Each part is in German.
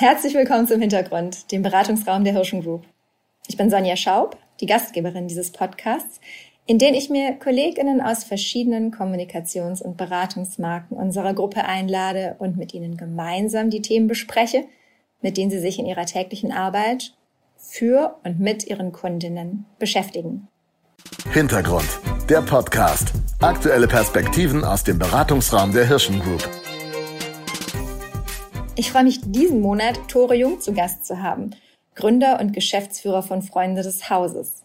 Herzlich willkommen zum Hintergrund, dem Beratungsraum der Hirschen Group. Ich bin Sonja Schaub, die Gastgeberin dieses Podcasts, in den ich mir KollegInnen aus verschiedenen Kommunikations- und Beratungsmarken unserer Gruppe einlade und mit ihnen gemeinsam die Themen bespreche, mit denen sie sich in ihrer täglichen Arbeit für und mit ihren Kundinnen beschäftigen. Hintergrund, der Podcast. Aktuelle Perspektiven aus dem Beratungsraum der Hirschen Group. Ich freue mich diesen Monat, Tore Jung zu Gast zu haben, Gründer und Geschäftsführer von Freunde des Hauses.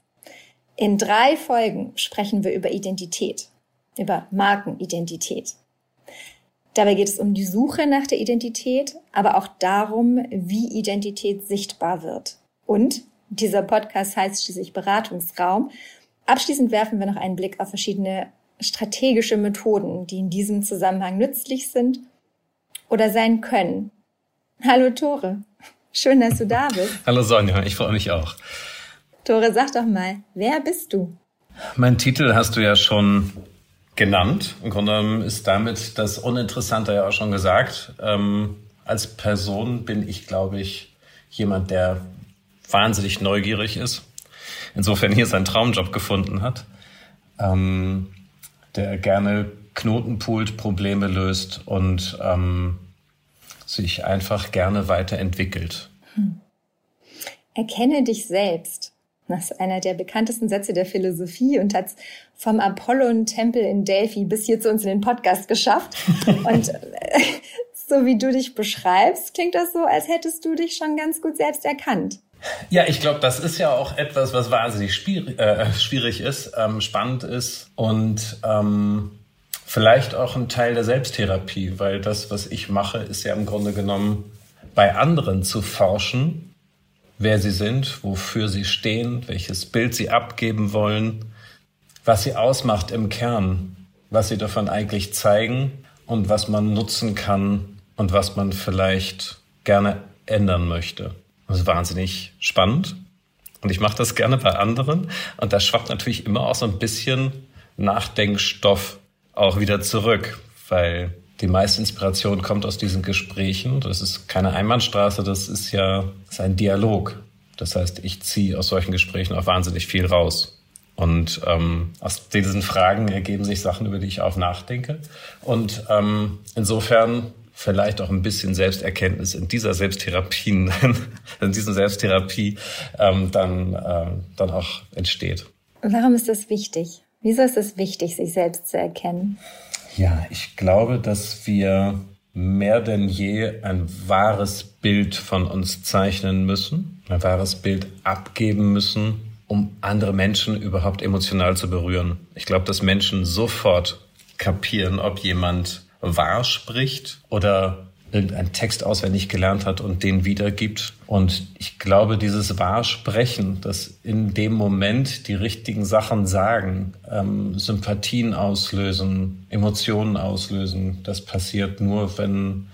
In drei Folgen sprechen wir über Identität, über Markenidentität. Dabei geht es um die Suche nach der Identität, aber auch darum, wie Identität sichtbar wird. Und dieser Podcast heißt schließlich Beratungsraum. Abschließend werfen wir noch einen Blick auf verschiedene strategische Methoden, die in diesem Zusammenhang nützlich sind oder sein können. Hallo Tore, schön, dass du da bist. Hallo Sonja, ich freue mich auch. Tore, sag doch mal, wer bist du? Mein Titel hast du ja schon genannt. Im Grunde genommen ist damit das Uninteressante ja auch schon gesagt. Ähm, als Person bin ich, glaube ich, jemand, der wahnsinnig neugierig ist. Insofern hier seinen Traumjob gefunden hat. Ähm, der gerne Knoten poolt, Probleme löst und ähm, sich einfach gerne weiterentwickelt. Hm. Erkenne dich selbst. Das ist einer der bekanntesten Sätze der Philosophie und hat vom Apollon-Tempel in Delphi bis hier zu uns in den Podcast geschafft. und äh, so wie du dich beschreibst, klingt das so, als hättest du dich schon ganz gut selbst erkannt. Ja, ich glaube, das ist ja auch etwas, was wahnsinnig schwierig, äh, schwierig ist, ähm, spannend ist und ähm, vielleicht auch ein Teil der Selbsttherapie, weil das, was ich mache, ist ja im Grunde genommen bei anderen zu forschen, wer sie sind, wofür sie stehen, welches Bild sie abgeben wollen, was sie ausmacht im Kern, was sie davon eigentlich zeigen und was man nutzen kann und was man vielleicht gerne ändern möchte. Das ist wahnsinnig spannend. Und ich mache das gerne bei anderen. Und da schwappt natürlich immer auch so ein bisschen Nachdenkstoff auch wieder zurück, weil die meiste Inspiration kommt aus diesen Gesprächen. Das ist keine Einbahnstraße, das ist ja das ist ein Dialog. Das heißt, ich ziehe aus solchen Gesprächen auch wahnsinnig viel raus. Und ähm, aus diesen Fragen ergeben sich Sachen, über die ich auch nachdenke. Und ähm, insofern vielleicht auch ein bisschen Selbsterkenntnis in dieser Selbsttherapie, in diesem Selbsttherapie ähm, dann, äh, dann auch entsteht. Warum ist das wichtig? Wieso ist es wichtig, sich selbst zu erkennen? Ja, ich glaube, dass wir mehr denn je ein wahres Bild von uns zeichnen müssen, ein wahres Bild abgeben müssen, um andere Menschen überhaupt emotional zu berühren. Ich glaube, dass Menschen sofort kapieren, ob jemand wahr spricht oder irgendeinen Text auswendig gelernt hat und den wiedergibt. Und ich glaube, dieses Wahrsprechen, das in dem Moment die richtigen Sachen sagen, ähm, Sympathien auslösen, Emotionen auslösen, das passiert nur, wenn,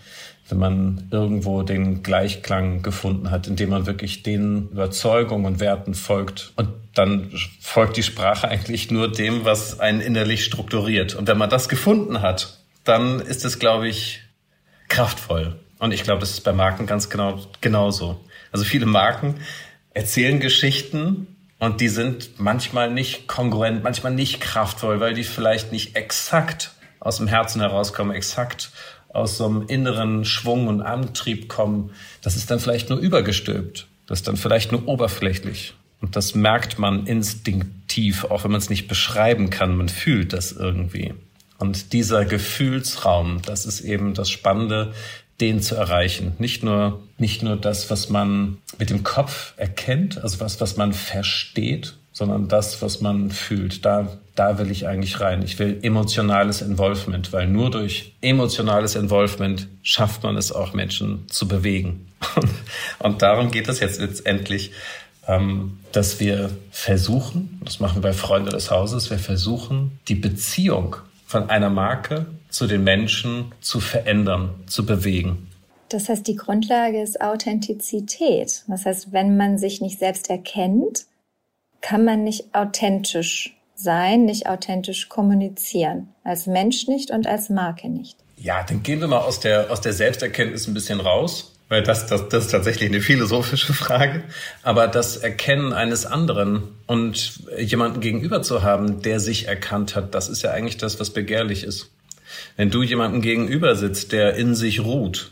wenn man irgendwo den Gleichklang gefunden hat, indem man wirklich den Überzeugungen und Werten folgt. Und dann folgt die Sprache eigentlich nur dem, was einen innerlich strukturiert. Und wenn man das gefunden hat, dann ist es, glaube ich, kraftvoll. Und ich glaube, das ist bei Marken ganz genau genauso. Also viele Marken erzählen Geschichten und die sind manchmal nicht kongruent, manchmal nicht kraftvoll, weil die vielleicht nicht exakt aus dem Herzen herauskommen, exakt aus so einem inneren Schwung und Antrieb kommen. Das ist dann vielleicht nur übergestülpt. Das ist dann vielleicht nur oberflächlich. Und das merkt man instinktiv, auch wenn man es nicht beschreiben kann. Man fühlt das irgendwie. Und dieser Gefühlsraum, das ist eben das Spannende, den zu erreichen. Nicht nur, nicht nur das, was man mit dem Kopf erkennt, also was, was man versteht, sondern das, was man fühlt. Da, da will ich eigentlich rein. Ich will emotionales Involvement, weil nur durch emotionales Involvement schafft man es auch, Menschen zu bewegen. Und darum geht es jetzt letztendlich, ähm, dass wir versuchen, das machen wir bei Freunde des Hauses, wir versuchen, die Beziehung von einer Marke zu den Menschen zu verändern, zu bewegen. Das heißt, die Grundlage ist Authentizität. Das heißt, wenn man sich nicht selbst erkennt, kann man nicht authentisch sein, nicht authentisch kommunizieren. Als Mensch nicht und als Marke nicht. Ja, dann gehen wir mal aus der, aus der Selbsterkenntnis ein bisschen raus. Weil das, das, das ist tatsächlich eine philosophische Frage. Aber das Erkennen eines anderen und jemanden gegenüber zu haben, der sich erkannt hat, das ist ja eigentlich das, was begehrlich ist. Wenn du jemandem gegenüber sitzt, der in sich ruht,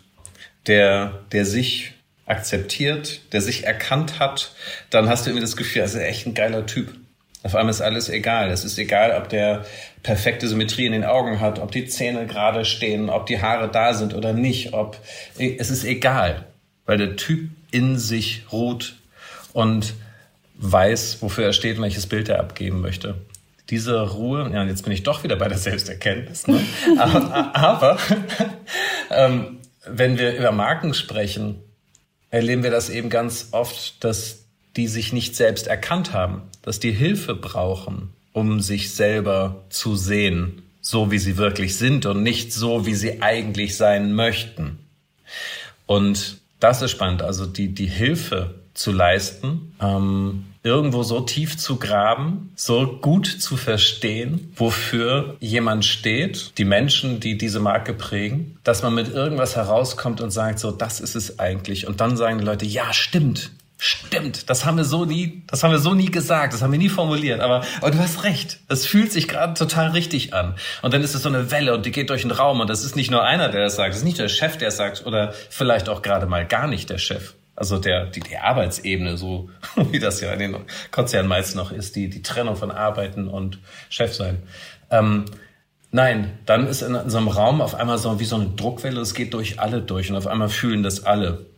der, der sich akzeptiert, der sich erkannt hat, dann hast du irgendwie das Gefühl, er ist echt ein geiler Typ. Auf einmal ist alles egal. Es ist egal, ob der perfekte Symmetrie in den Augen hat, ob die Zähne gerade stehen, ob die Haare da sind oder nicht, ob, es ist egal, weil der Typ in sich ruht und weiß, wofür er steht und welches Bild er abgeben möchte. Diese Ruhe, ja, jetzt bin ich doch wieder bei der Selbsterkenntnis, ne? aber, aber ähm, wenn wir über Marken sprechen, erleben wir das eben ganz oft, dass die sich nicht selbst erkannt haben, dass die Hilfe brauchen, um sich selber zu sehen, so wie sie wirklich sind und nicht so, wie sie eigentlich sein möchten. Und das ist spannend, also die, die Hilfe zu leisten, ähm, irgendwo so tief zu graben, so gut zu verstehen, wofür jemand steht, die Menschen, die diese Marke prägen, dass man mit irgendwas herauskommt und sagt, so, das ist es eigentlich. Und dann sagen die Leute, ja, stimmt, Stimmt, das haben wir so nie, das haben wir so nie gesagt, das haben wir nie formuliert, aber, aber du hast recht. Es fühlt sich gerade total richtig an. Und dann ist es so eine Welle und die geht durch den Raum und das ist nicht nur einer, der das sagt, es ist nicht der Chef, der es sagt oder vielleicht auch gerade mal gar nicht der Chef. Also der, die, die Arbeitsebene, so wie das ja in den Konzernen meist noch ist, die, die Trennung von Arbeiten und Chef sein. Ähm, nein, dann ist in so einem Raum auf einmal so wie so eine Druckwelle, es geht durch alle durch und auf einmal fühlen das alle.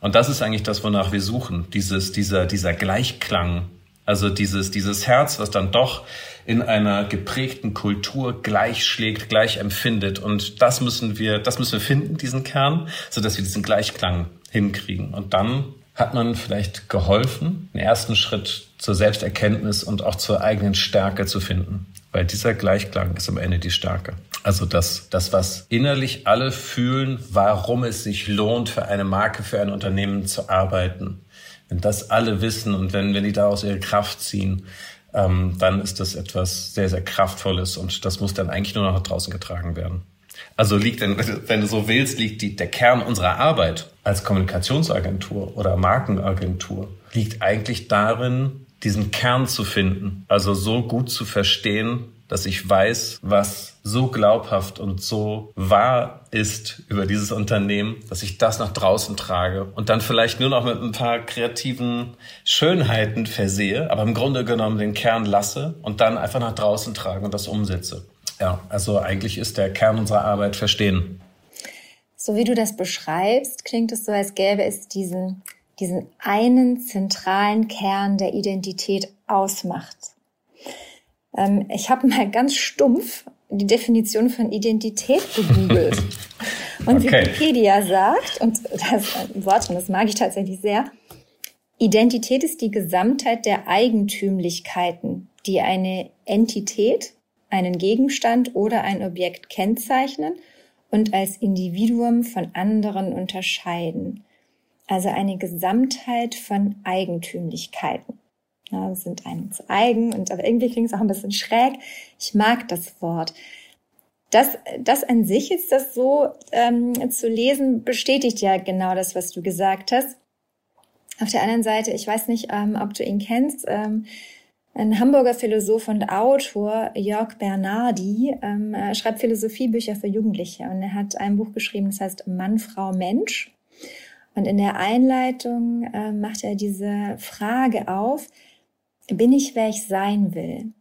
Und das ist eigentlich das, wonach wir suchen. Dieses, dieser, dieser Gleichklang. Also dieses, dieses Herz, was dann doch in einer geprägten Kultur gleich schlägt, gleich empfindet. Und das müssen wir, das müssen wir finden, diesen Kern, so dass wir diesen Gleichklang hinkriegen. Und dann hat man vielleicht geholfen, den ersten Schritt zur Selbsterkenntnis und auch zur eigenen Stärke zu finden. Weil dieser Gleichklang ist am Ende die Stärke. Also das, das, was innerlich alle fühlen, warum es sich lohnt, für eine Marke, für ein Unternehmen zu arbeiten. Wenn das alle wissen und wenn, wenn die daraus ihre Kraft ziehen, ähm, dann ist das etwas sehr, sehr Kraftvolles und das muss dann eigentlich nur noch nach draußen getragen werden. Also liegt, denn, wenn du so willst, liegt die, der Kern unserer Arbeit als Kommunikationsagentur oder Markenagentur liegt eigentlich darin, diesen Kern zu finden. Also so gut zu verstehen, dass ich weiß, was so glaubhaft und so wahr ist über dieses Unternehmen, dass ich das nach draußen trage und dann vielleicht nur noch mit ein paar kreativen Schönheiten versehe, aber im Grunde genommen den Kern lasse und dann einfach nach draußen trage und das umsetze. Ja, also eigentlich ist der Kern unserer Arbeit verstehen. So wie du das beschreibst, klingt es so, als gäbe es diesen, diesen einen zentralen Kern, der Identität ausmacht. Ähm, ich habe mal ganz stumpf die Definition von Identität gegoogelt. Und okay. Wikipedia sagt, und das ist ein Wort, und das mag ich tatsächlich sehr, Identität ist die Gesamtheit der Eigentümlichkeiten, die eine Entität, einen Gegenstand oder ein Objekt kennzeichnen und als Individuum von anderen unterscheiden. Also eine Gesamtheit von Eigentümlichkeiten. Ja, sind zu eigen und aber irgendwie klingt es auch ein bisschen schräg. Ich mag das Wort. Das, das an sich ist das so ähm, zu lesen, bestätigt ja genau das, was du gesagt hast. Auf der anderen Seite, ich weiß nicht, ähm, ob du ihn kennst, ähm, ein Hamburger Philosoph und Autor, Jörg Bernardi, ähm, schreibt Philosophiebücher für Jugendliche und er hat ein Buch geschrieben, das heißt Mann, Frau, Mensch. Und in der Einleitung äh, macht er diese Frage auf, bin ich, wer ich sein will?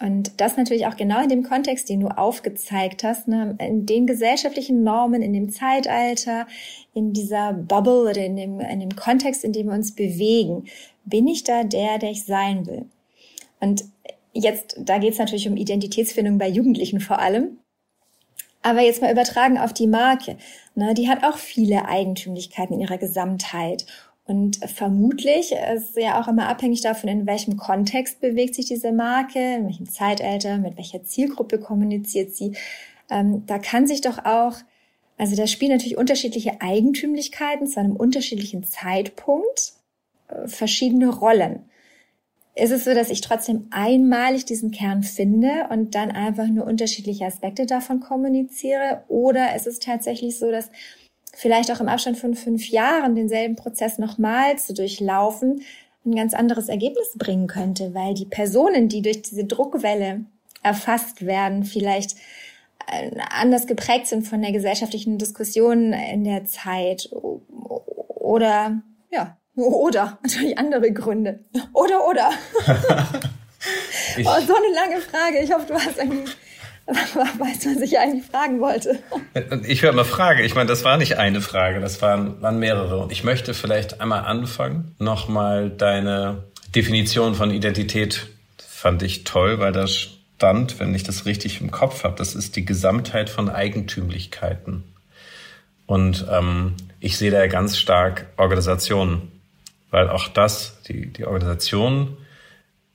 Und das natürlich auch genau in dem Kontext, den du aufgezeigt hast, ne, in den gesellschaftlichen Normen, in dem Zeitalter, in dieser Bubble oder in dem, in dem Kontext, in dem wir uns bewegen. Bin ich da der, der ich sein will? Und jetzt, da geht es natürlich um Identitätsfindung bei Jugendlichen vor allem. Aber jetzt mal übertragen auf die Marke. Ne, die hat auch viele Eigentümlichkeiten in ihrer Gesamtheit. Und vermutlich ist ja auch immer abhängig davon, in welchem Kontext bewegt sich diese Marke, in welchem Zeitalter, mit welcher Zielgruppe kommuniziert sie. Ähm, da kann sich doch auch, also da spielen natürlich unterschiedliche Eigentümlichkeiten zu einem unterschiedlichen Zeitpunkt äh, verschiedene Rollen. Ist es so, dass ich trotzdem einmalig diesen Kern finde und dann einfach nur unterschiedliche Aspekte davon kommuniziere? Oder ist es tatsächlich so, dass vielleicht auch im Abstand von fünf Jahren denselben Prozess nochmal zu durchlaufen, ein ganz anderes Ergebnis bringen könnte, weil die Personen, die durch diese Druckwelle erfasst werden, vielleicht äh, anders geprägt sind von der gesellschaftlichen Diskussion in der Zeit oder ja oder natürlich andere Gründe oder oder ich, oh, so eine lange Frage ich hoffe du hast irgendwie weißt was ich eigentlich fragen wollte. Ich höre mal Frage. Ich meine, das war nicht eine Frage, das waren, waren mehrere. Und ich möchte vielleicht einmal anfangen, nochmal deine Definition von Identität fand ich toll, weil das stand, wenn ich das richtig im Kopf habe, das ist die Gesamtheit von Eigentümlichkeiten. Und ähm, ich sehe da ganz stark Organisationen, weil auch das, die, die Organisation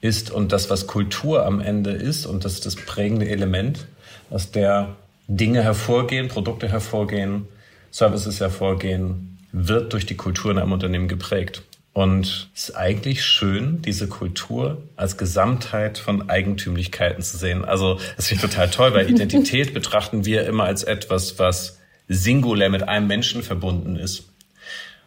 ist und das, was Kultur am Ende ist und das ist das prägende Element, aus der Dinge hervorgehen, Produkte hervorgehen, Services hervorgehen, wird durch die Kultur in einem Unternehmen geprägt. Und es ist eigentlich schön, diese Kultur als Gesamtheit von Eigentümlichkeiten zu sehen. Also das finde ich total toll, weil Identität betrachten wir immer als etwas, was singulär mit einem Menschen verbunden ist.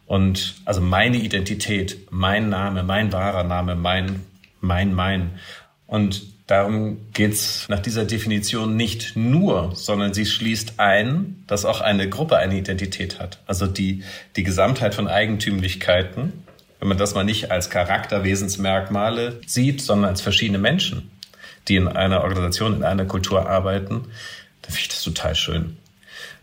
Und also meine Identität, mein Name, mein wahrer Name, mein, mein, mein. Und darum geht's nach dieser Definition nicht nur, sondern sie schließt ein, dass auch eine Gruppe eine Identität hat. Also die, die Gesamtheit von Eigentümlichkeiten wenn man das mal nicht als Charakterwesensmerkmale sieht, sondern als verschiedene Menschen, die in einer Organisation, in einer Kultur arbeiten, dann finde ich das total schön.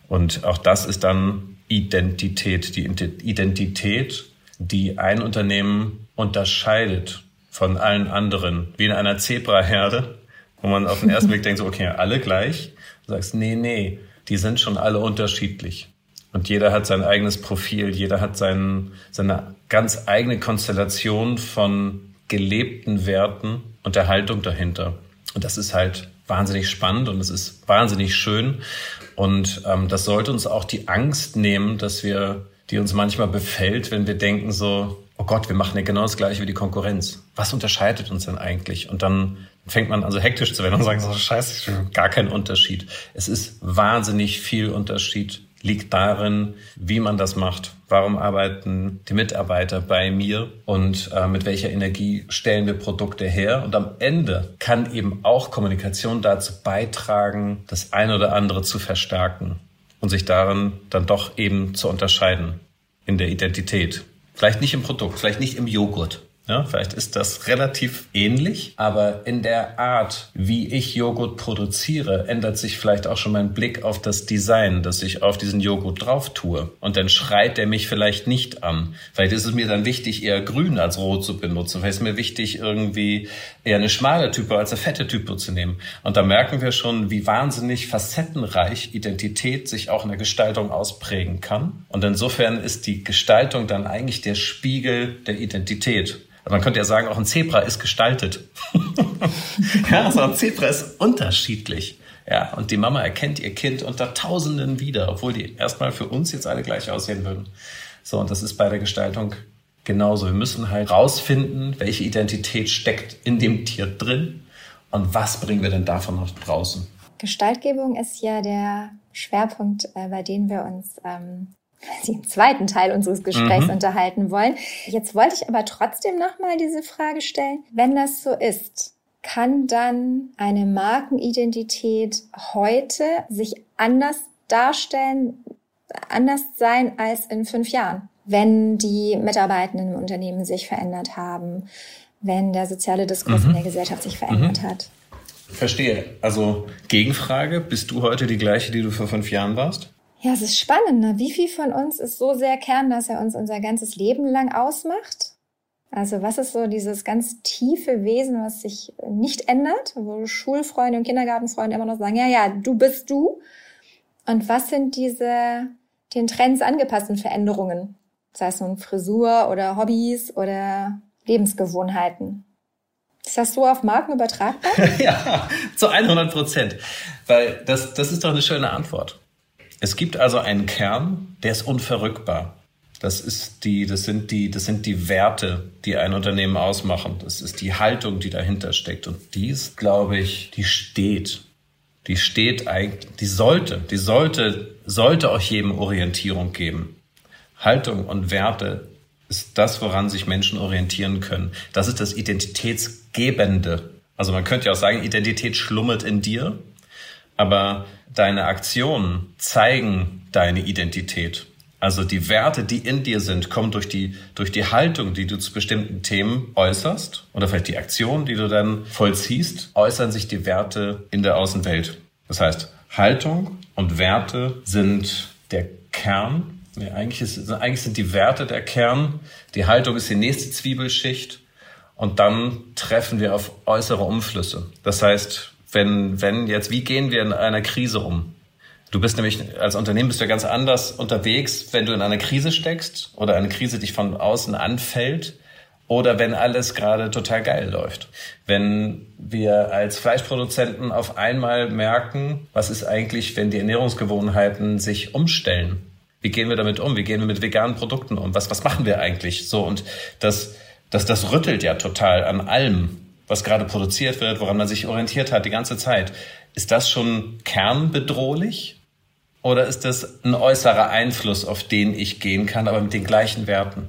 Und auch das ist dann Identität, die Identität, die ein Unternehmen unterscheidet von allen anderen, wie in einer Zebraherde, wo man auf den ersten Blick denkt, so, okay, alle gleich. Du sagst, nee, nee, die sind schon alle unterschiedlich. Und jeder hat sein eigenes Profil, jeder hat sein, seine ganz eigene Konstellation von gelebten Werten und der Haltung dahinter. Und das ist halt wahnsinnig spannend und es ist wahnsinnig schön. Und ähm, das sollte uns auch die Angst nehmen, dass wir, die uns manchmal befällt, wenn wir denken so, oh Gott, wir machen ja genau das gleiche wie die Konkurrenz. Was unterscheidet uns denn eigentlich? Und dann fängt man also hektisch zu werden und sagt so, scheiße, gar kein Unterschied. Es ist wahnsinnig viel Unterschied liegt darin, wie man das macht. Warum arbeiten die Mitarbeiter bei mir und äh, mit welcher Energie stellen wir Produkte her? Und am Ende kann eben auch Kommunikation dazu beitragen, das eine oder andere zu verstärken und sich darin dann doch eben zu unterscheiden in der Identität. Vielleicht nicht im Produkt, vielleicht nicht im Joghurt, ja, vielleicht ist das relativ ähnlich, aber in der Art, wie ich Joghurt produziere, ändert sich vielleicht auch schon mein Blick auf das Design, das ich auf diesen Joghurt drauf tue. Und dann schreit er mich vielleicht nicht an. Vielleicht ist es mir dann wichtig, eher grün als rot zu benutzen. Vielleicht ist mir wichtig, irgendwie eher eine schmale Type als eine fette Type zu nehmen. Und da merken wir schon, wie wahnsinnig facettenreich Identität sich auch in der Gestaltung ausprägen kann. Und insofern ist die Gestaltung dann eigentlich der Spiegel der Identität. Man könnte ja sagen, auch ein Zebra ist gestaltet. ja, also ein Zebra ist unterschiedlich. Ja, und die Mama erkennt ihr Kind unter Tausenden wieder, obwohl die erstmal für uns jetzt alle gleich aussehen würden. So, und das ist bei der Gestaltung genauso. Wir müssen halt rausfinden, welche Identität steckt in dem Tier drin und was bringen wir denn davon nach draußen. Gestaltgebung ist ja der Schwerpunkt, äh, bei dem wir uns ähm, im zweiten Teil unseres Gesprächs mhm. unterhalten wollen. Jetzt wollte ich aber trotzdem nochmal diese Frage stellen. Wenn das so ist, kann dann eine Markenidentität heute sich anders darstellen, anders sein als in fünf Jahren, wenn die Mitarbeitenden im Unternehmen sich verändert haben, wenn der soziale Diskurs mhm. in der Gesellschaft sich verändert mhm. hat? Verstehe. Also Gegenfrage, bist du heute die gleiche, die du vor fünf Jahren warst? Ja, es ist spannend. Ne? Wie viel von uns ist so sehr Kern, dass er uns unser ganzes Leben lang ausmacht? Also was ist so dieses ganz tiefe Wesen, was sich nicht ändert, wo Schulfreunde und Kindergartenfreunde immer noch sagen, ja, ja, du bist du. Und was sind diese den Trends angepassten Veränderungen? Sei es nun Frisur oder Hobbys oder Lebensgewohnheiten. Ist das so auf Marken übertragbar? ja, zu 100 Prozent. Weil das, das ist doch eine schöne Antwort. Es gibt also einen Kern, der ist unverrückbar. Das ist die, das sind die, das sind die Werte, die ein Unternehmen ausmachen. Das ist die Haltung, die dahinter steckt. Und die ist, glaube ich, die steht. die steht eigentlich, die sollte, die sollte, sollte auch jedem Orientierung geben. Haltung und Werte ist das, woran sich Menschen orientieren können. Das ist das Identitätsgebende. Also man könnte ja auch sagen, Identität schlummert in dir, aber deine Aktionen zeigen deine Identität. Also die Werte, die in dir sind, kommen durch die, durch die Haltung, die du zu bestimmten Themen äußerst oder vielleicht die Aktion, die du dann vollziehst, äußern sich die Werte in der Außenwelt. Das heißt, Haltung und Werte sind der Kern. Nee, eigentlich, ist, eigentlich sind die Werte der Kern. Die Haltung ist die nächste Zwiebelschicht. Und dann treffen wir auf äußere Umflüsse. Das heißt, wenn, wenn jetzt, wie gehen wir in einer Krise um? Du bist nämlich als Unternehmen bist du ganz anders unterwegs, wenn du in einer Krise steckst oder eine Krise dich von außen anfällt oder wenn alles gerade total geil läuft. Wenn wir als Fleischproduzenten auf einmal merken, was ist eigentlich, wenn die Ernährungsgewohnheiten sich umstellen? Wie gehen wir damit um? Wie gehen wir mit veganen Produkten um? Was, was machen wir eigentlich so? Und das, das, das rüttelt ja total an allem, was gerade produziert wird, woran man sich orientiert hat die ganze Zeit. Ist das schon kernbedrohlich? Oder ist das ein äußerer Einfluss, auf den ich gehen kann, aber mit den gleichen Werten?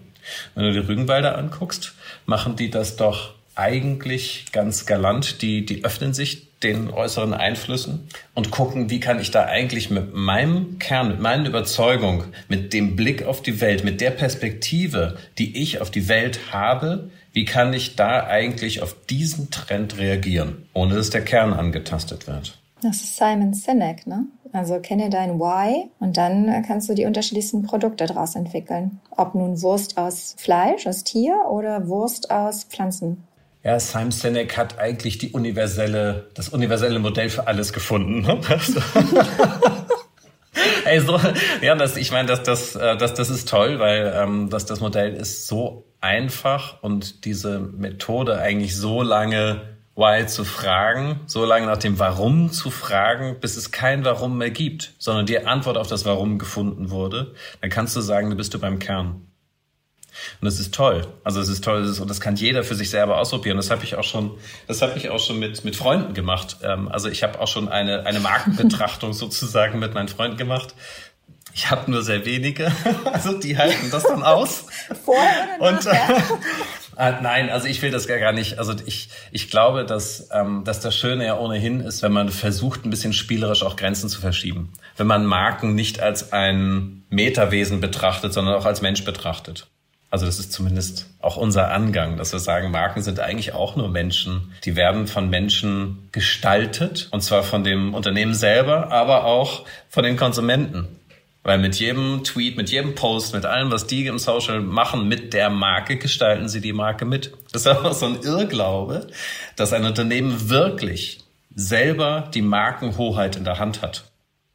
Wenn du die Rügenwalder anguckst, machen die das doch eigentlich ganz galant. Die, die öffnen sich den äußeren Einflüssen und gucken, wie kann ich da eigentlich mit meinem Kern, mit meinen Überzeugungen, mit dem Blick auf die Welt, mit der Perspektive, die ich auf die Welt habe, wie kann ich da eigentlich auf diesen Trend reagieren, ohne dass der Kern angetastet wird? Das ist Simon Sinek, ne? Also kenne dein Why und dann kannst du die unterschiedlichsten Produkte daraus entwickeln. Ob nun Wurst aus Fleisch, aus Tier oder Wurst aus Pflanzen. Ja, Simon Sinek hat eigentlich die universelle, das universelle Modell für alles gefunden. Ne? Ey, so, ja, das, ich meine, das, das, äh, das, das ist toll, weil ähm, das, das Modell ist so einfach und diese Methode eigentlich so lange Why zu fragen, so lange nach dem Warum zu fragen, bis es kein Warum mehr gibt, sondern die Antwort auf das Warum gefunden wurde, dann kannst du sagen, du bist du beim Kern. Und das ist toll. Also es ist toll und das kann jeder für sich selber ausprobieren. Das habe ich auch schon, das habe ich auch schon mit mit Freunden gemacht. Ähm, also ich habe auch schon eine eine Markenbetrachtung sozusagen mit meinen Freunden gemacht. Ich habe nur sehr wenige, also die halten das dann aus. Vorher oder und, äh, nein, also ich will das gar nicht. Also ich, ich glaube, dass, ähm, dass das Schöne ja ohnehin ist, wenn man versucht, ein bisschen spielerisch auch Grenzen zu verschieben. Wenn man Marken nicht als ein Metawesen betrachtet, sondern auch als Mensch betrachtet. Also das ist zumindest auch unser Angang, dass wir sagen, Marken sind eigentlich auch nur Menschen. Die werden von Menschen gestaltet, und zwar von dem Unternehmen selber, aber auch von den Konsumenten. Weil mit jedem Tweet, mit jedem Post, mit allem, was die im Social machen, mit der Marke gestalten sie die Marke mit. Das ist aber so ein Irrglaube, dass ein Unternehmen wirklich selber die Markenhoheit in der Hand hat.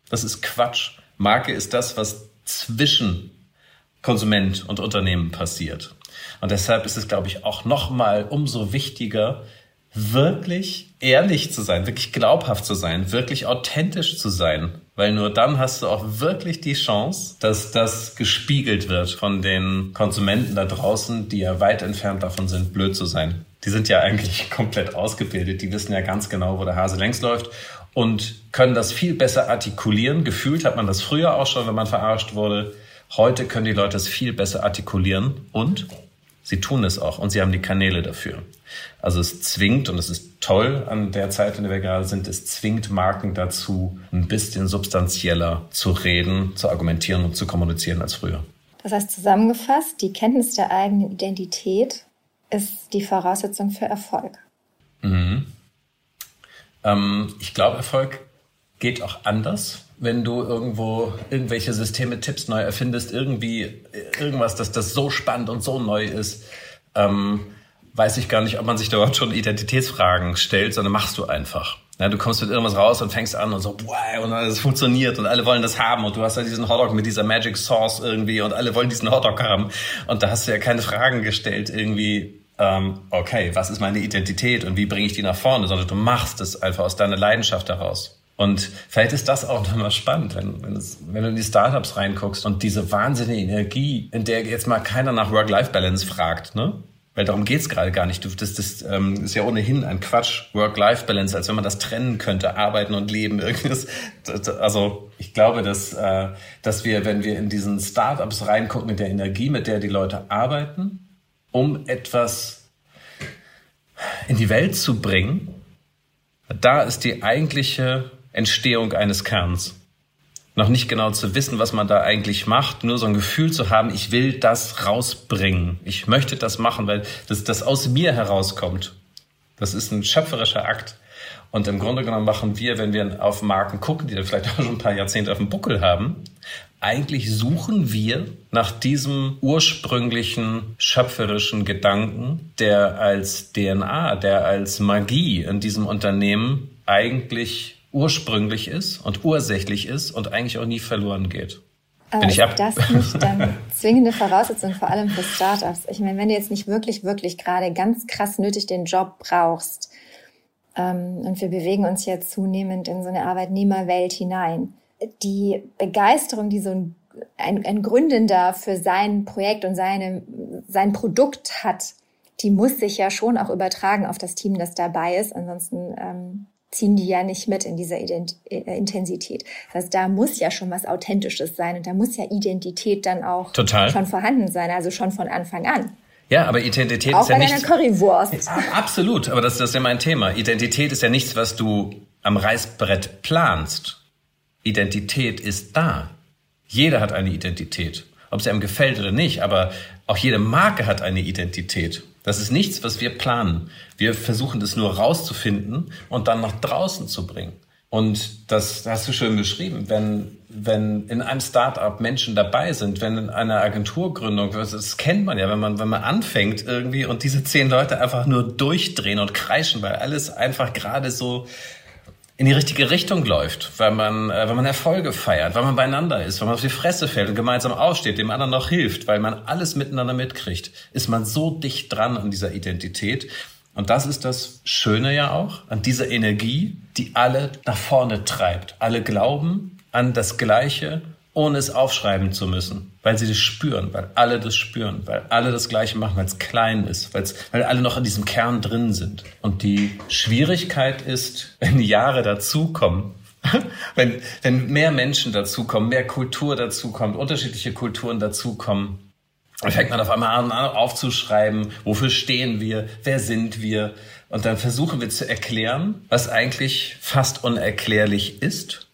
Das ist Quatsch. Marke ist das, was zwischen Konsument und Unternehmen passiert. Und deshalb ist es, glaube ich, auch nochmal umso wichtiger, wirklich ehrlich zu sein, wirklich glaubhaft zu sein, wirklich authentisch zu sein. Weil nur dann hast du auch wirklich die Chance, dass das gespiegelt wird von den Konsumenten da draußen, die ja weit entfernt davon sind, blöd zu sein. Die sind ja eigentlich komplett ausgebildet. Die wissen ja ganz genau, wo der Hase längs läuft und können das viel besser artikulieren. Gefühlt hat man das früher auch schon, wenn man verarscht wurde. Heute können die Leute es viel besser artikulieren und Sie tun es auch und sie haben die Kanäle dafür. Also es zwingt, und es ist toll an der Zeit, in der wir gerade sind, es zwingt Marken dazu, ein bisschen substanzieller zu reden, zu argumentieren und zu kommunizieren als früher. Das heißt zusammengefasst, die Kenntnis der eigenen Identität ist die Voraussetzung für Erfolg. Mhm. Ähm, ich glaube, Erfolg geht auch anders wenn du irgendwo irgendwelche Systeme, Tipps neu erfindest, irgendwie irgendwas, dass das so spannend und so neu ist, ähm, weiß ich gar nicht, ob man sich dort schon Identitätsfragen stellt, sondern machst du einfach. Ja, du kommst mit irgendwas raus und fängst an und so, wow, und alles funktioniert und alle wollen das haben und du hast ja diesen Hotdog mit dieser Magic Sauce irgendwie und alle wollen diesen Hotdog haben und da hast du ja keine Fragen gestellt irgendwie, ähm, okay, was ist meine Identität und wie bringe ich die nach vorne, sondern du machst es einfach aus deiner Leidenschaft heraus. Und vielleicht ist das auch nochmal spannend, wenn, wenn, es, wenn du in die Startups reinguckst und diese wahnsinnige Energie, in der jetzt mal keiner nach Work-Life-Balance fragt, ne? Weil darum geht's gerade gar nicht. Du, das, das ähm, ist ja ohnehin ein Quatsch, Work-Life-Balance, als wenn man das trennen könnte, arbeiten und leben. Irgendwas. Also ich glaube, dass, äh, dass wir, wenn wir in diesen Startups reingucken, mit der Energie, mit der die Leute arbeiten, um etwas in die Welt zu bringen, da ist die eigentliche Entstehung eines Kerns noch nicht genau zu wissen, was man da eigentlich macht, nur so ein Gefühl zu haben, ich will das rausbringen. Ich möchte das machen, weil das, das aus mir herauskommt. Das ist ein schöpferischer Akt. Und im Grunde genommen machen wir, wenn wir auf Marken gucken, die dann vielleicht auch schon ein paar Jahrzehnte auf dem Buckel haben, eigentlich suchen wir nach diesem ursprünglichen schöpferischen Gedanken, der als DNA, der als Magie in diesem Unternehmen eigentlich ursprünglich ist und ursächlich ist und eigentlich auch nie verloren geht. Aber ist das nicht dann zwingende Voraussetzung, vor allem für Startups? Ich meine, wenn du jetzt nicht wirklich, wirklich gerade ganz krass nötig den Job brauchst, ähm, und wir bewegen uns ja zunehmend in so eine Arbeitnehmerwelt hinein, die Begeisterung, die so ein, ein, ein Gründender für sein Projekt und seine, sein Produkt hat, die muss sich ja schon auch übertragen auf das Team, das dabei ist. Ansonsten ähm, ziehen die ja nicht mit in dieser Ident äh, Intensität. Das heißt, da muss ja schon was Authentisches sein und da muss ja Identität dann auch Total. schon vorhanden sein, also schon von Anfang an. Ja, aber Identität auch ist ja bei nichts. Currywurst. Absolut, aber das, das ist ja mein Thema. Identität ist ja nichts, was du am Reißbrett planst. Identität ist da. Jeder hat eine Identität. Ob sie einem gefällt oder nicht, aber auch jede Marke hat eine Identität. Das ist nichts, was wir planen. Wir versuchen das nur rauszufinden und dann nach draußen zu bringen. Und das hast du schön beschrieben. Wenn, wenn in einem Startup Menschen dabei sind, wenn in einer Agenturgründung, das kennt man ja, wenn man, wenn man anfängt irgendwie und diese zehn Leute einfach nur durchdrehen und kreischen, weil alles einfach gerade so in die richtige Richtung läuft, weil man, äh, weil man Erfolge feiert, weil man beieinander ist, weil man auf die Fresse fällt und gemeinsam aufsteht, dem anderen noch hilft, weil man alles miteinander mitkriegt, ist man so dicht dran an dieser Identität. Und das ist das Schöne ja auch an dieser Energie, die alle nach vorne treibt. Alle glauben an das Gleiche ohne es aufschreiben zu müssen, weil sie das spüren, weil alle das spüren, weil alle das Gleiche machen, weil es klein ist, weil alle noch in diesem Kern drin sind. Und die Schwierigkeit ist, wenn Jahre dazukommen, wenn, wenn mehr Menschen dazukommen, mehr Kultur dazukommt, unterschiedliche Kulturen dazukommen, dann fängt man auf einmal an aufzuschreiben, wofür stehen wir, wer sind wir. Und dann versuchen wir zu erklären, was eigentlich fast unerklärlich ist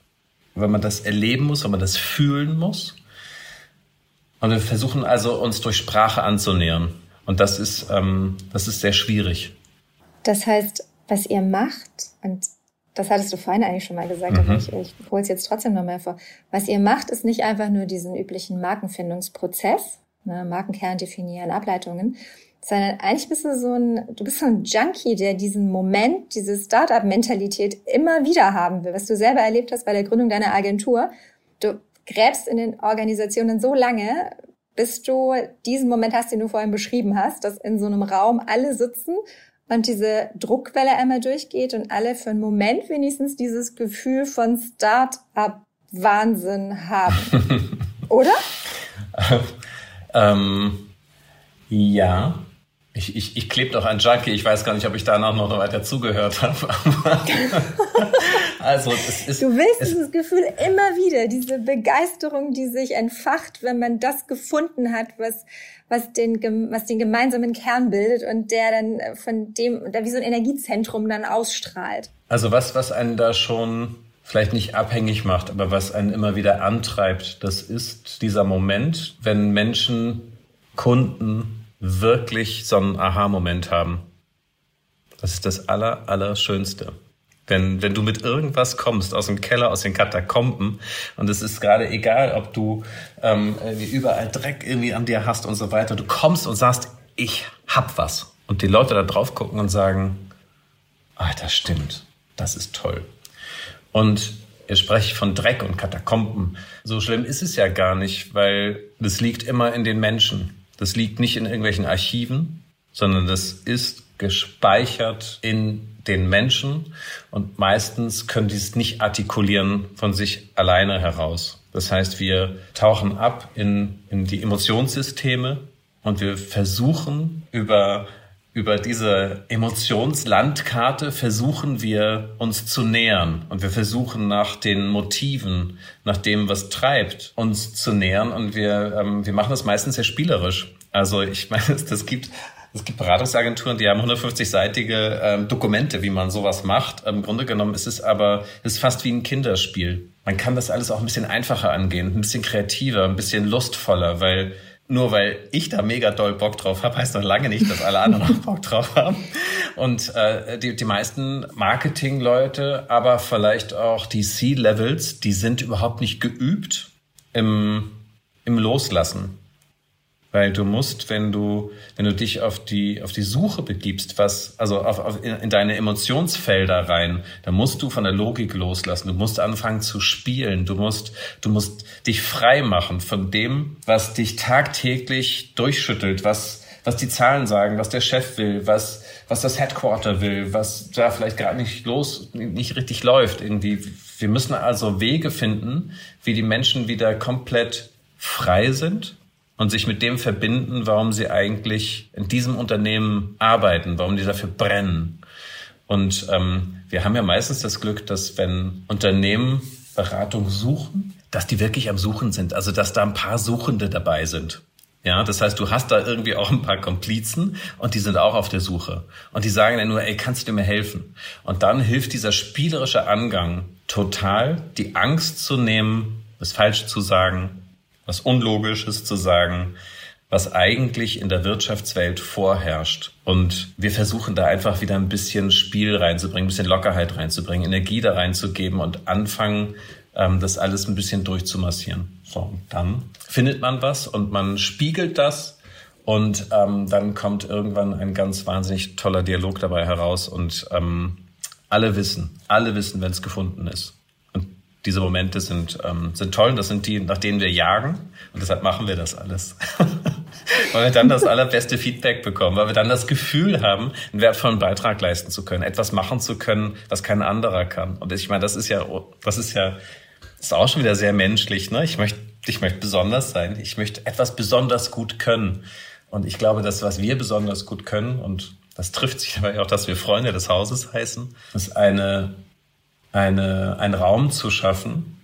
wenn man das erleben muss, wenn man das fühlen muss. Und wir versuchen also uns durch Sprache anzunähern. Und das ist, ähm, das ist sehr schwierig. Das heißt, was ihr macht, und das hattest du vorhin eigentlich schon mal gesagt, mhm. aber ich, ich hole es jetzt trotzdem noch mal vor. Was ihr macht, ist nicht einfach nur diesen üblichen Markenfindungsprozess, ne, Markenkern definieren, Ableitungen, sondern eigentlich bist du so ein, du bist so ein Junkie, der diesen Moment, diese Startup-Mentalität immer wieder haben will, was du selber erlebt hast bei der Gründung deiner Agentur. Du gräbst in den Organisationen so lange, bis du diesen Moment hast, den du vorhin beschrieben hast, dass in so einem Raum alle sitzen und diese Druckwelle einmal durchgeht und alle für einen Moment wenigstens dieses Gefühl von Start-up-Wahnsinn haben. Oder? ähm, ja, ich, ich, ich klebe doch an Junkie. Ich weiß gar nicht, ob ich danach noch weiter zugehört habe. also es ist. Du willst es, dieses Gefühl immer wieder, diese Begeisterung, die sich entfacht, wenn man das gefunden hat, was was den was den gemeinsamen Kern bildet und der dann von dem da wie so ein Energiezentrum dann ausstrahlt. Also was was einen da schon vielleicht nicht abhängig macht, aber was einen immer wieder antreibt, das ist dieser Moment, wenn Menschen Kunden wirklich so einen Aha-Moment haben. Das ist das aller, Allerschönste. Wenn, wenn du mit irgendwas kommst aus dem Keller, aus den Katakomben und es ist gerade egal, ob du ähm, überall Dreck irgendwie an dir hast und so weiter, du kommst und sagst, ich hab was. Und die Leute da drauf gucken und sagen, ah, das stimmt, das ist toll. Und spreche ich von Dreck und Katakomben. So schlimm ist es ja gar nicht, weil das liegt immer in den Menschen. Das liegt nicht in irgendwelchen Archiven, sondern das ist gespeichert in den Menschen und meistens können die es nicht artikulieren von sich alleine heraus. Das heißt, wir tauchen ab in, in die Emotionssysteme und wir versuchen über über diese Emotionslandkarte versuchen wir uns zu nähern und wir versuchen nach den Motiven, nach dem, was treibt, uns zu nähern und wir, ähm, wir machen das meistens sehr spielerisch. Also ich meine, das gibt es gibt Beratungsagenturen, die haben 150-seitige ähm, Dokumente, wie man sowas macht. Im Grunde genommen ist es aber es ist fast wie ein Kinderspiel. Man kann das alles auch ein bisschen einfacher angehen, ein bisschen kreativer, ein bisschen lustvoller, weil nur weil ich da mega doll Bock drauf habe, heißt noch lange nicht, dass alle anderen auch Bock drauf haben. Und äh, die, die meisten Marketingleute, aber vielleicht auch die C-Levels, die sind überhaupt nicht geübt im, im Loslassen. Weil du musst, wenn du, wenn du dich auf die, auf die Suche begibst, was, also auf, auf in, in deine Emotionsfelder rein, dann musst du von der Logik loslassen. Du musst anfangen zu spielen. Du musst, du musst dich frei machen von dem, was dich tagtäglich durchschüttelt, was, was die Zahlen sagen, was der Chef will, was, was das Headquarter will, was da vielleicht gerade nicht los, nicht richtig läuft irgendwie. Wir müssen also Wege finden, wie die Menschen wieder komplett frei sind und sich mit dem verbinden, warum sie eigentlich in diesem Unternehmen arbeiten, warum die dafür brennen. Und ähm, wir haben ja meistens das Glück, dass wenn Unternehmen Beratung suchen, dass die wirklich am Suchen sind, also dass da ein paar Suchende dabei sind. Ja, das heißt, du hast da irgendwie auch ein paar Komplizen und die sind auch auf der Suche. Und die sagen dann nur, ey, kannst du mir helfen? Und dann hilft dieser spielerische Angang total, die Angst zu nehmen, es falsch zu sagen, was Unlogisches zu sagen, was eigentlich in der Wirtschaftswelt vorherrscht. Und wir versuchen da einfach wieder ein bisschen Spiel reinzubringen, ein bisschen Lockerheit reinzubringen, Energie da reinzugeben und anfangen, ähm, das alles ein bisschen durchzumassieren. So, dann findet man was und man spiegelt das und ähm, dann kommt irgendwann ein ganz wahnsinnig toller Dialog dabei heraus und ähm, alle wissen, alle wissen, wenn es gefunden ist diese Momente sind, ähm, sind toll und das sind die, nach denen wir jagen und deshalb machen wir das alles. weil wir dann das allerbeste Feedback bekommen, weil wir dann das Gefühl haben, einen wertvollen Beitrag leisten zu können, etwas machen zu können, was kein anderer kann. Und ich meine, das ist ja, das ist ja, ist auch schon wieder sehr menschlich. Ne? Ich möchte, ich möchte besonders sein. Ich möchte etwas besonders gut können. Und ich glaube, das, was wir besonders gut können, und das trifft sich dabei auch, dass wir Freunde des Hauses heißen, ist eine eine, einen Raum zu schaffen,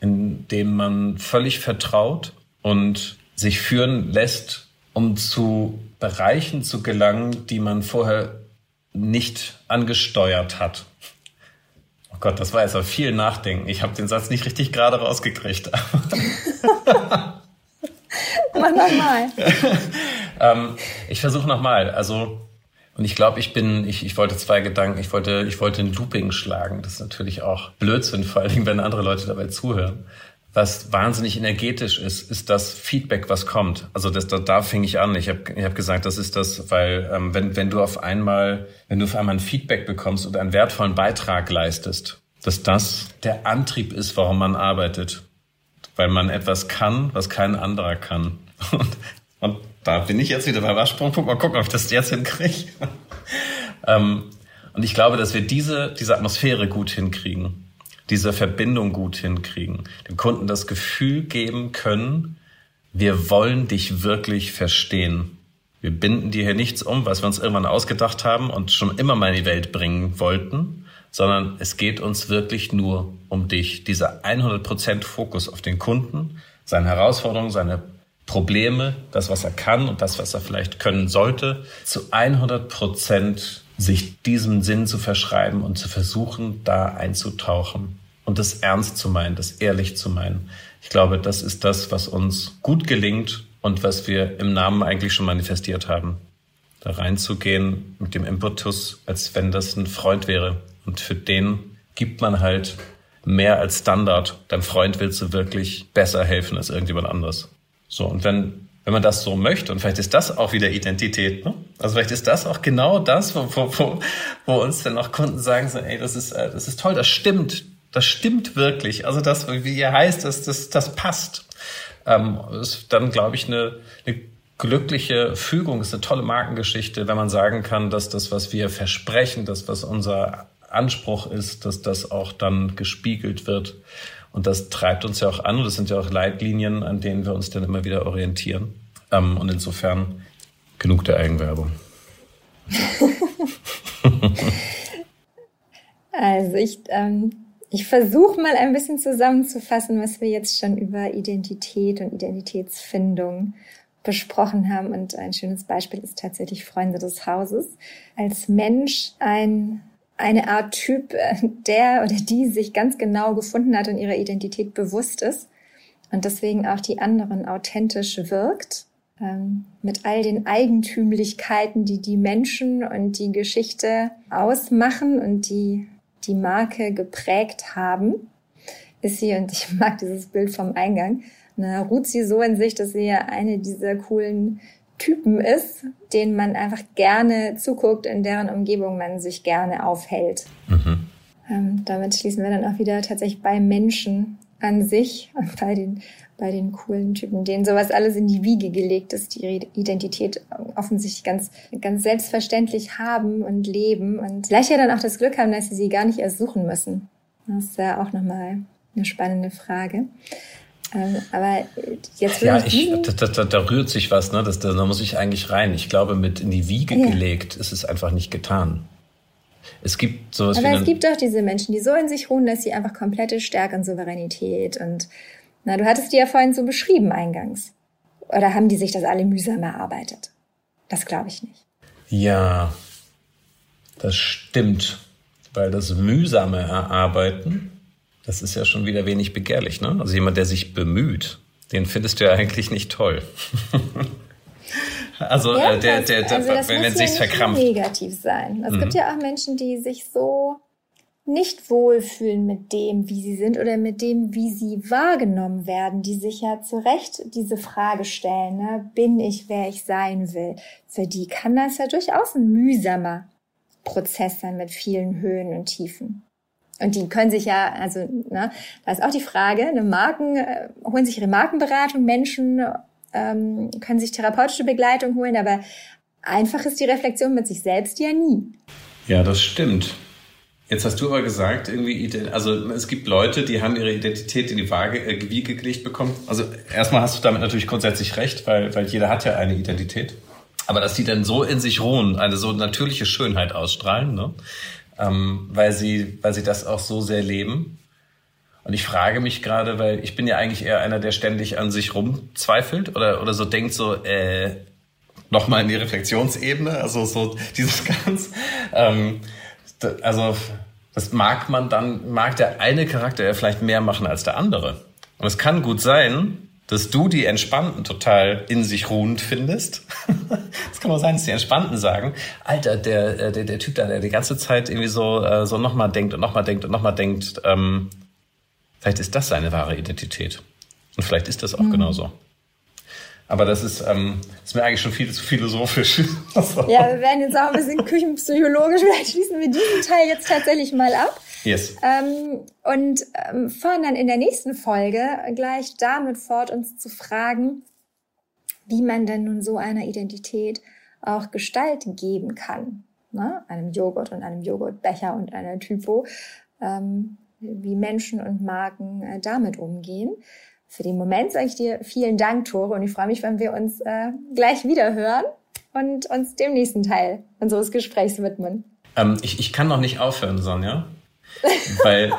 in dem man völlig vertraut und sich führen lässt, um zu Bereichen zu gelangen, die man vorher nicht angesteuert hat. Oh Gott, das war jetzt aber viel Nachdenken. Ich habe den Satz nicht richtig gerade rausgekriegt. Mach nochmal. ähm, ich versuche nochmal. Also und ich glaube, ich bin, ich, ich wollte zwei Gedanken, ich wollte, ich wollte ein Looping schlagen. Das ist natürlich auch Blödsinn, vor allem wenn andere Leute dabei zuhören. Was wahnsinnig energetisch ist, ist das Feedback, was kommt. Also das, da, da fing ich an. Ich habe ich hab gesagt, das ist das, weil ähm, wenn, wenn du auf einmal, wenn du auf einmal ein Feedback bekommst und einen wertvollen Beitrag leistest, dass das der Antrieb ist, warum man arbeitet. Weil man etwas kann, was kein anderer kann. Und, und da bin ich jetzt wieder bei Waschsprungpunkt. Mal gucken, ob ich das jetzt hinkriege. ähm, und ich glaube, dass wir diese, diese Atmosphäre gut hinkriegen, diese Verbindung gut hinkriegen, dem Kunden das Gefühl geben können, wir wollen dich wirklich verstehen. Wir binden dir hier nichts um, was wir uns irgendwann ausgedacht haben und schon immer mal in die Welt bringen wollten, sondern es geht uns wirklich nur um dich. Dieser 100% Fokus auf den Kunden, seine Herausforderungen, seine Probleme, das, was er kann und das, was er vielleicht können sollte, zu 100 Prozent sich diesem Sinn zu verschreiben und zu versuchen, da einzutauchen und das ernst zu meinen, das ehrlich zu meinen. Ich glaube, das ist das, was uns gut gelingt und was wir im Namen eigentlich schon manifestiert haben. Da reinzugehen mit dem Impetus, als wenn das ein Freund wäre. Und für den gibt man halt mehr als Standard. Dein Freund willst du wirklich besser helfen als irgendjemand anderes. So, und wenn, wenn man das so möchte, und vielleicht ist das auch wieder Identität, ne? Also vielleicht ist das auch genau das, wo, wo, wo, wo uns dann auch Kunden sagen, so, ey, das ist, äh, das ist toll, das stimmt, das stimmt wirklich. Also das, wie ihr heißt, das, das, das passt. Ähm, ist dann, glaube ich, eine, eine glückliche Fügung, ist eine tolle Markengeschichte, wenn man sagen kann, dass das, was wir versprechen, das, was unser Anspruch ist, dass das auch dann gespiegelt wird und das treibt uns ja auch an und das sind ja auch Leitlinien, an denen wir uns dann immer wieder orientieren. Ähm, und insofern genug der Eigenwerbung. also ich, ähm, ich versuche mal ein bisschen zusammenzufassen, was wir jetzt schon über Identität und Identitätsfindung besprochen haben. Und ein schönes Beispiel ist tatsächlich Freunde des Hauses. Als Mensch ein, eine Art Typ, der oder die sich ganz genau gefunden hat und ihrer Identität bewusst ist und deswegen auch die anderen authentisch wirkt, ähm, mit all den Eigentümlichkeiten, die die Menschen und die Geschichte ausmachen und die die Marke geprägt haben, ist sie, und ich mag dieses Bild vom Eingang, na, ruht sie so in sich, dass sie ja eine dieser coolen Typen ist, denen man einfach gerne zuguckt, in deren Umgebung man sich gerne aufhält. Mhm. Ähm, damit schließen wir dann auch wieder tatsächlich bei Menschen an sich und bei den, bei den coolen Typen, denen sowas alles in die Wiege gelegt ist, die ihre Identität offensichtlich ganz, ganz selbstverständlich haben und leben und vielleicht ja dann auch das Glück haben, dass sie sie gar nicht erst suchen müssen. Das ist ja auch nochmal eine spannende Frage. Ähm, aber jetzt ja, ich, da, da, da, rührt sich was, ne? Das, da, da muss ich eigentlich rein. Ich glaube, mit in die Wiege ja. gelegt ist es einfach nicht getan. Es gibt sowas Aber wie es gibt doch diese Menschen, die so in sich ruhen, dass sie einfach komplette Stärke und Souveränität und na, du hattest die ja vorhin so beschrieben eingangs. Oder haben die sich das alle mühsam erarbeitet? Das glaube ich nicht. Ja, das stimmt. Weil das mühsame Erarbeiten das ist ja schon wieder wenig begehrlich, ne? Also jemand, der sich bemüht, den findest du ja eigentlich nicht toll. also ja, äh, der, der, der, also das wenn, wenn sich's ja verkrampft. negativ sein. Es mhm. gibt ja auch Menschen, die sich so nicht wohlfühlen mit dem, wie sie sind oder mit dem, wie sie wahrgenommen werden, die sich ja zu Recht diese Frage stellen, ne? bin ich, wer ich sein will. Für die kann das ja durchaus ein mühsamer Prozess sein mit vielen Höhen und Tiefen. Und die können sich ja, also ne, da ist auch die Frage, eine Marken äh, holen sich ihre Markenberatung, Menschen ähm, können sich therapeutische Begleitung holen, aber einfach ist die Reflexion mit sich selbst ja nie. Ja, das stimmt. Jetzt hast du aber gesagt, irgendwie, also es gibt Leute, die haben ihre Identität in die Waage, äh, Wiege gelegt bekommen. Also erstmal hast du damit natürlich grundsätzlich recht, weil, weil jeder hat ja eine Identität. Aber dass die dann so in sich ruhen, eine so natürliche Schönheit ausstrahlen, ne? Ähm, weil, sie, weil sie das auch so sehr leben. Und ich frage mich gerade, weil ich bin ja eigentlich eher einer, der ständig an sich rumzweifelt oder, oder so denkt so, äh, nochmal in die Reflexionsebene, also so dieses ganz, ähm, also das mag man dann, mag der eine Charakter vielleicht mehr machen als der andere. Und es kann gut sein, dass du die Entspannten total in sich ruhend findest. das kann auch sein, dass die Entspannten sagen, Alter, der, äh, der, der Typ da, der die ganze Zeit irgendwie so, äh, so nochmal denkt und nochmal denkt und nochmal denkt, ähm, vielleicht ist das seine wahre Identität. Und vielleicht ist das auch mhm. genauso. Aber das ist, ähm, ist mir eigentlich schon viel zu philosophisch. ja, wir werden jetzt auch ein bisschen küchenpsychologisch. Vielleicht schließen wir diesen Teil jetzt tatsächlich mal ab. Yes. Ähm, und ähm, fahren dann in der nächsten Folge gleich damit fort, uns zu fragen, wie man denn nun so einer Identität auch Gestalt geben kann. Ne? Einem Joghurt und einem Joghurtbecher und einer Typo. Ähm, wie Menschen und Marken äh, damit umgehen. Für den Moment sage ich dir vielen Dank, Tore, und ich freue mich, wenn wir uns äh, gleich wieder hören und uns dem nächsten Teil unseres Gesprächs widmen. Ähm, ich, ich kann noch nicht aufhören, Sonja. Weil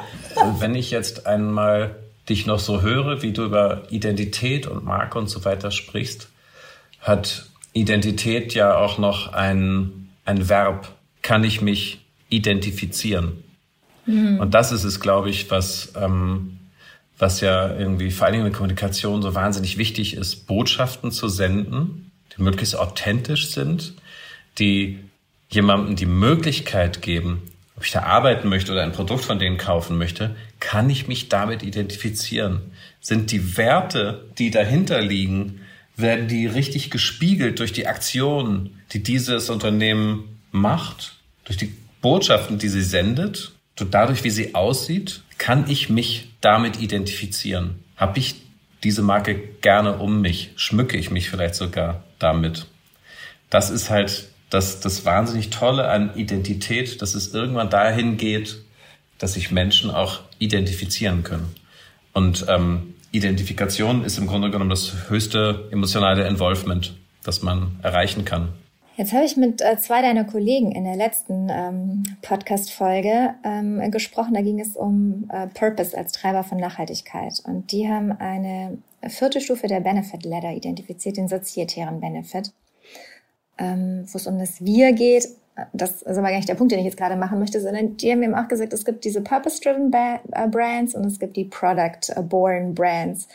wenn ich jetzt einmal dich noch so höre, wie du über Identität und Marke und so weiter sprichst, hat Identität ja auch noch ein, ein Verb. Kann ich mich identifizieren? Mhm. Und das ist es, glaube ich, was, ähm, was ja irgendwie vor allen Dingen in der Kommunikation so wahnsinnig wichtig ist, Botschaften zu senden, die möglichst authentisch sind, die jemandem die Möglichkeit geben, ob ich da arbeiten möchte oder ein Produkt von denen kaufen möchte, kann ich mich damit identifizieren? Sind die Werte, die dahinter liegen, werden die richtig gespiegelt durch die Aktionen, die dieses Unternehmen macht, durch die Botschaften, die sie sendet, dadurch, wie sie aussieht, kann ich mich damit identifizieren? Habe ich diese Marke gerne um mich? Schmücke ich mich vielleicht sogar damit? Das ist halt das, das wahnsinnig Tolle an Identität, dass es irgendwann dahin geht, dass sich Menschen auch identifizieren können. Und ähm, Identifikation ist im Grunde genommen das höchste emotionale Involvement, das man erreichen kann. Jetzt habe ich mit äh, zwei deiner Kollegen in der letzten ähm, Podcast-Folge ähm, gesprochen. Da ging es um äh, Purpose als Treiber von Nachhaltigkeit. Und die haben eine vierte Stufe der Benefit Ladder identifiziert, den sozietären Benefit, ähm, wo es um das Wir geht. Das ist aber gar nicht der Punkt, den ich jetzt gerade machen möchte, sondern die haben eben auch gesagt, es gibt diese Purpose-Driven äh, Brands und es gibt die Product-Born Brands.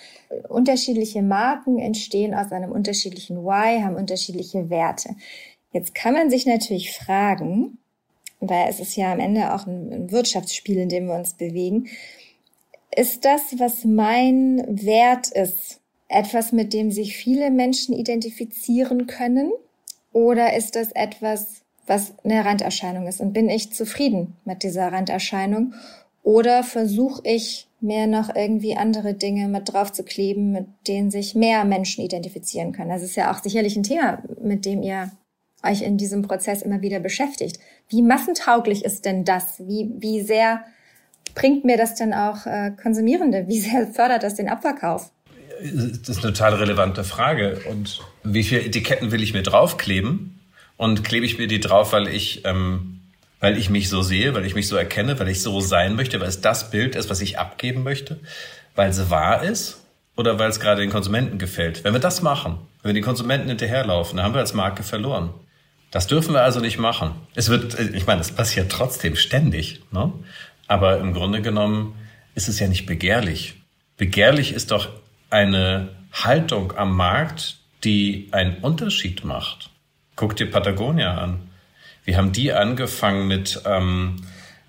Unterschiedliche Marken entstehen aus einem unterschiedlichen Why, haben unterschiedliche Werte. Jetzt kann man sich natürlich fragen, weil es ist ja am Ende auch ein, Wirtschaftsspiel, in dem wir uns bewegen, ist das, was mein Wert ist, etwas, mit dem sich viele Menschen identifizieren können? Oder ist das etwas, was eine Randerscheinung ist? Und bin ich zufrieden mit dieser Randerscheinung? Oder versuche ich mir noch irgendwie andere Dinge mit drauf zu kleben, mit denen sich mehr Menschen identifizieren können? Das ist ja auch sicherlich ein Thema, mit dem ihr euch in diesem Prozess immer wieder beschäftigt. Wie massentauglich ist denn das? Wie, wie sehr bringt mir das denn auch äh, Konsumierende? Wie sehr fördert das den Abverkauf? Das ist eine total relevante Frage. Und wie viele Etiketten will ich mir draufkleben? Und klebe ich mir die drauf, weil ich, ähm, weil ich mich so sehe, weil ich mich so erkenne, weil ich so sein möchte, weil es das Bild ist, was ich abgeben möchte, weil es wahr ist oder weil es gerade den Konsumenten gefällt? Wenn wir das machen, wenn wir den Konsumenten hinterherlaufen, dann haben wir als Marke verloren. Das dürfen wir also nicht machen. Es wird, ich meine, es passiert trotzdem ständig, ne? aber im Grunde genommen ist es ja nicht begehrlich. Begehrlich ist doch eine Haltung am Markt, die einen Unterschied macht. Guck dir Patagonia an. Wie haben die angefangen mit ähm,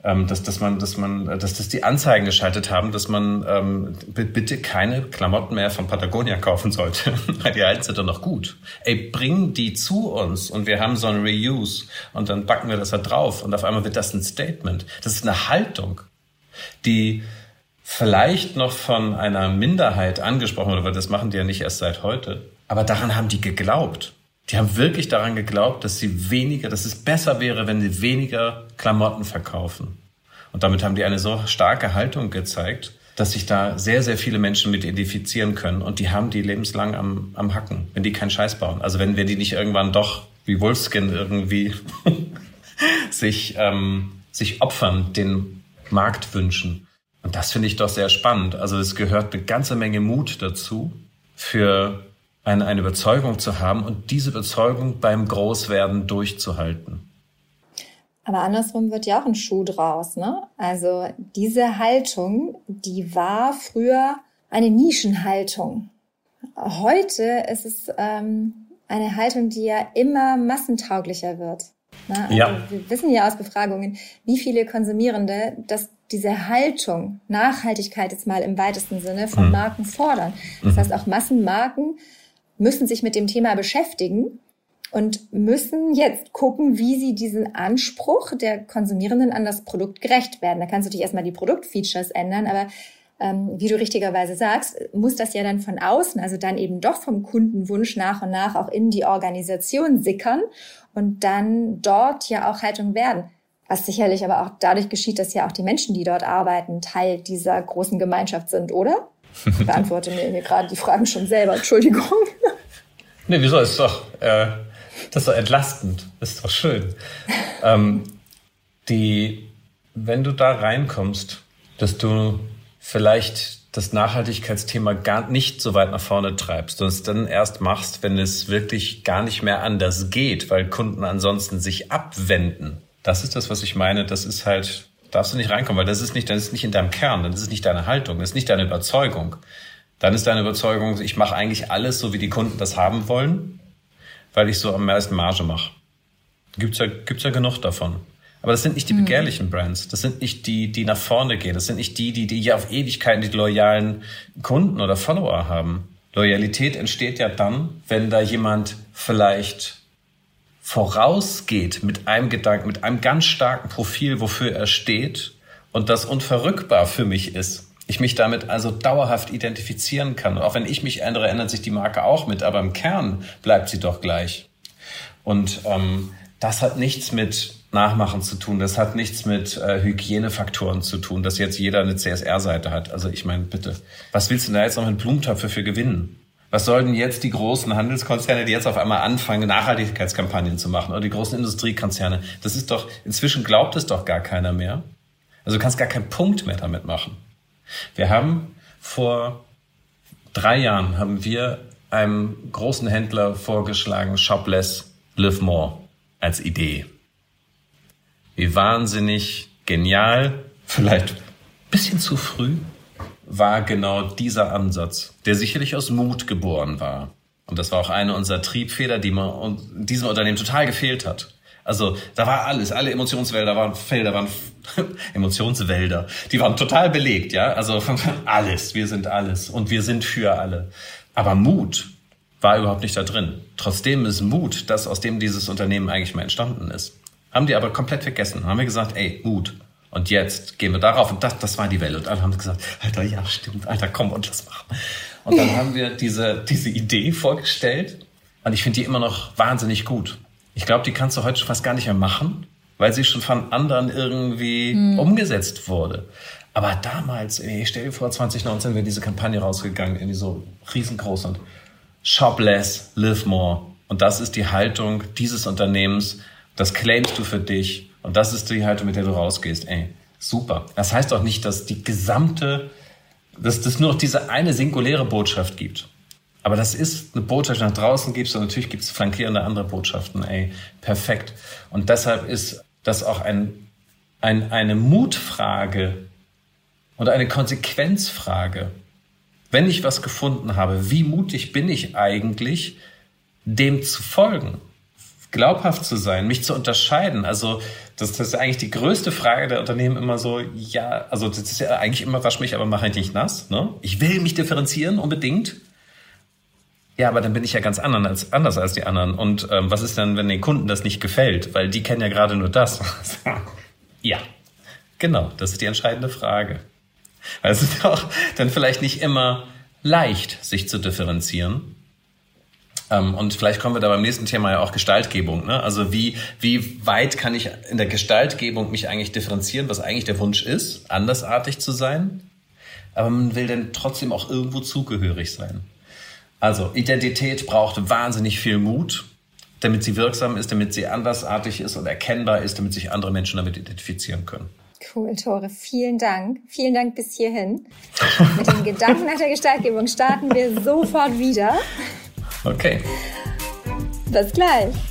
ähm, dass, dass man, dass man, dass das die Anzeigen geschaltet haben, dass man ähm, bitte keine Klamotten mehr von Patagonia kaufen sollte, die alten sind doch noch gut. Ey, bring die zu uns und wir haben so ein Reuse und dann backen wir das da drauf und auf einmal wird das ein Statement. Das ist eine Haltung, die vielleicht noch von einer Minderheit angesprochen wurde, weil das machen die ja nicht erst seit heute. Aber daran haben die geglaubt. Die haben wirklich daran geglaubt, dass sie weniger, dass es besser wäre, wenn sie weniger Klamotten verkaufen. Und damit haben die eine so starke Haltung gezeigt, dass sich da sehr, sehr viele Menschen mit identifizieren können. Und die haben die lebenslang am, am Hacken, wenn die keinen Scheiß bauen. Also wenn wir die nicht irgendwann doch wie Wolfskin irgendwie sich, ähm, sich opfern, den Markt wünschen. Und das finde ich doch sehr spannend. Also es gehört eine ganze Menge Mut dazu, für eine, eine Überzeugung zu haben und diese Überzeugung beim Großwerden durchzuhalten. Aber andersrum wird ja auch ein Schuh draus, ne? Also diese Haltung, die war früher eine Nischenhaltung. Heute ist es ähm, eine Haltung, die ja immer massentauglicher wird. Ne? Also ja. Wir wissen ja aus Befragungen, wie viele Konsumierende dass diese Haltung, Nachhaltigkeit jetzt mal im weitesten Sinne von mhm. Marken fordern. Das mhm. heißt, auch Massenmarken müssen sich mit dem Thema beschäftigen und müssen jetzt gucken, wie sie diesen Anspruch der Konsumierenden an das Produkt gerecht werden. Da kannst du natürlich erstmal die Produktfeatures ändern, aber ähm, wie du richtigerweise sagst, muss das ja dann von außen, also dann eben doch vom Kundenwunsch nach und nach auch in die Organisation sickern und dann dort ja auch Haltung werden. Was sicherlich aber auch dadurch geschieht, dass ja auch die Menschen, die dort arbeiten, Teil dieser großen Gemeinschaft sind, oder? Ich beantworte mir hier gerade die Fragen schon selber, Entschuldigung. Nee, wieso? Ist doch, äh, das ist doch entlastend. Ist doch schön. ähm, die, wenn du da reinkommst, dass du vielleicht das Nachhaltigkeitsthema gar nicht so weit nach vorne treibst und es dann erst machst, wenn es wirklich gar nicht mehr anders geht, weil Kunden ansonsten sich abwenden. Das ist das, was ich meine. Das ist halt darfst du nicht reinkommen, weil das ist nicht, das ist nicht in deinem Kern, das ist nicht deine Haltung, das ist nicht deine Überzeugung. Dann ist deine Überzeugung, ich mache eigentlich alles so, wie die Kunden das haben wollen, weil ich so am meisten Marge mache. Gibt's ja, gibt's ja genug davon. Aber das sind nicht die mhm. begehrlichen Brands. Das sind nicht die, die nach vorne gehen. Das sind nicht die, die, die ja auf Ewigkeiten die loyalen Kunden oder Follower haben. Loyalität entsteht ja dann, wenn da jemand vielleicht vorausgeht mit einem Gedanken, mit einem ganz starken Profil, wofür er steht und das unverrückbar für mich ist. Ich mich damit also dauerhaft identifizieren kann. Und auch wenn ich mich ändere, ändert sich die Marke auch mit, aber im Kern bleibt sie doch gleich. Und ähm, das hat nichts mit Nachmachen zu tun. Das hat nichts mit äh, Hygienefaktoren zu tun, dass jetzt jeder eine CSR-Seite hat. Also ich meine, bitte, was willst du da jetzt noch mit Blumentöpfe für gewinnen? Was sollten jetzt die großen Handelskonzerne, die jetzt auf einmal anfangen, Nachhaltigkeitskampagnen zu machen oder die großen Industriekonzerne? Das ist doch, inzwischen glaubt es doch gar keiner mehr. Also du kannst gar keinen Punkt mehr damit machen. Wir haben vor drei Jahren haben wir einem großen Händler vorgeschlagen, Shop less, live more als Idee. Wie wahnsinnig genial, vielleicht bisschen zu früh, war genau dieser Ansatz, der sicherlich aus Mut geboren war. Und das war auch eine unserer Triebfeder, die man diesem Unternehmen total gefehlt hat. Also da war alles, alle Emotionswälder waren Felder waren Emotionswälder, die waren total belegt, ja. Also alles, wir sind alles und wir sind für alle. Aber Mut war überhaupt nicht da drin. Trotzdem ist Mut, das aus dem dieses Unternehmen eigentlich mal entstanden ist. Haben die aber komplett vergessen. Haben wir gesagt, ey, Mut. Und jetzt gehen wir darauf und das, das war die Welle. Und alle haben gesagt, Alter, ja, stimmt, Alter, komm und das machen. Und dann haben wir diese, diese Idee vorgestellt. Und ich finde die immer noch wahnsinnig gut. Ich glaube, die kannst du heute schon fast gar nicht mehr machen, weil sie schon von anderen irgendwie mhm. umgesetzt wurde. Aber damals, ich stell dir vor, 2019 wäre diese Kampagne rausgegangen, irgendwie so riesengroß und shop less, live more. Und das ist die Haltung dieses Unternehmens. Das claimst du für dich. Und das ist die Haltung, mit der du rausgehst. Ey, super. Das heißt auch nicht, dass die gesamte, dass das nur noch diese eine singuläre Botschaft gibt. Aber das ist eine Botschaft, die nach draußen gibst und natürlich gibt es flankierende andere Botschaften. Ey, perfekt. Und deshalb ist das auch ein, ein, eine Mutfrage und eine Konsequenzfrage. Wenn ich was gefunden habe, wie mutig bin ich eigentlich, dem zu folgen? glaubhaft zu sein, mich zu unterscheiden. Also das, das ist eigentlich die größte Frage der Unternehmen immer so, ja, also das ist ja eigentlich immer, wasch mich, aber mach ich nicht nass. Ne? Ich will mich differenzieren unbedingt. Ja, aber dann bin ich ja ganz anders als, anders als die anderen. Und ähm, was ist denn, wenn den Kunden das nicht gefällt? Weil die kennen ja gerade nur das. ja, genau, das ist die entscheidende Frage. Weil es ist auch dann vielleicht nicht immer leicht, sich zu differenzieren. Ähm, und vielleicht kommen wir da beim nächsten Thema ja auch Gestaltgebung. Ne? Also wie, wie weit kann ich in der Gestaltgebung mich eigentlich differenzieren, was eigentlich der Wunsch ist, andersartig zu sein? Aber man will dann trotzdem auch irgendwo zugehörig sein. Also Identität braucht wahnsinnig viel Mut, damit sie wirksam ist, damit sie andersartig ist und erkennbar ist, damit sich andere Menschen damit identifizieren können. Cool, Tore. Vielen Dank. Vielen Dank bis hierhin. Mit den Gedanken nach der Gestaltgebung starten wir sofort wieder. Okay. Bis gleich.